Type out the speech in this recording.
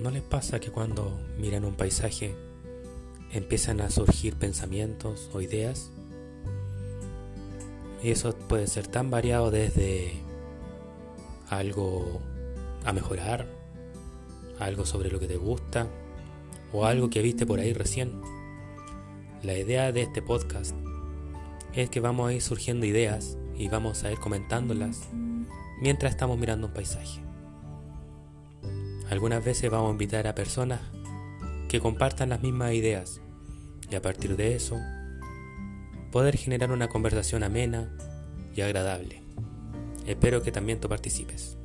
¿No les pasa que cuando miran un paisaje empiezan a surgir pensamientos o ideas? Y eso puede ser tan variado desde algo a mejorar, algo sobre lo que te gusta o algo que viste por ahí recién. La idea de este podcast es que vamos a ir surgiendo ideas y vamos a ir comentándolas mientras estamos mirando un paisaje. Algunas veces vamos a invitar a personas que compartan las mismas ideas y a partir de eso poder generar una conversación amena y agradable. Espero que también tú participes.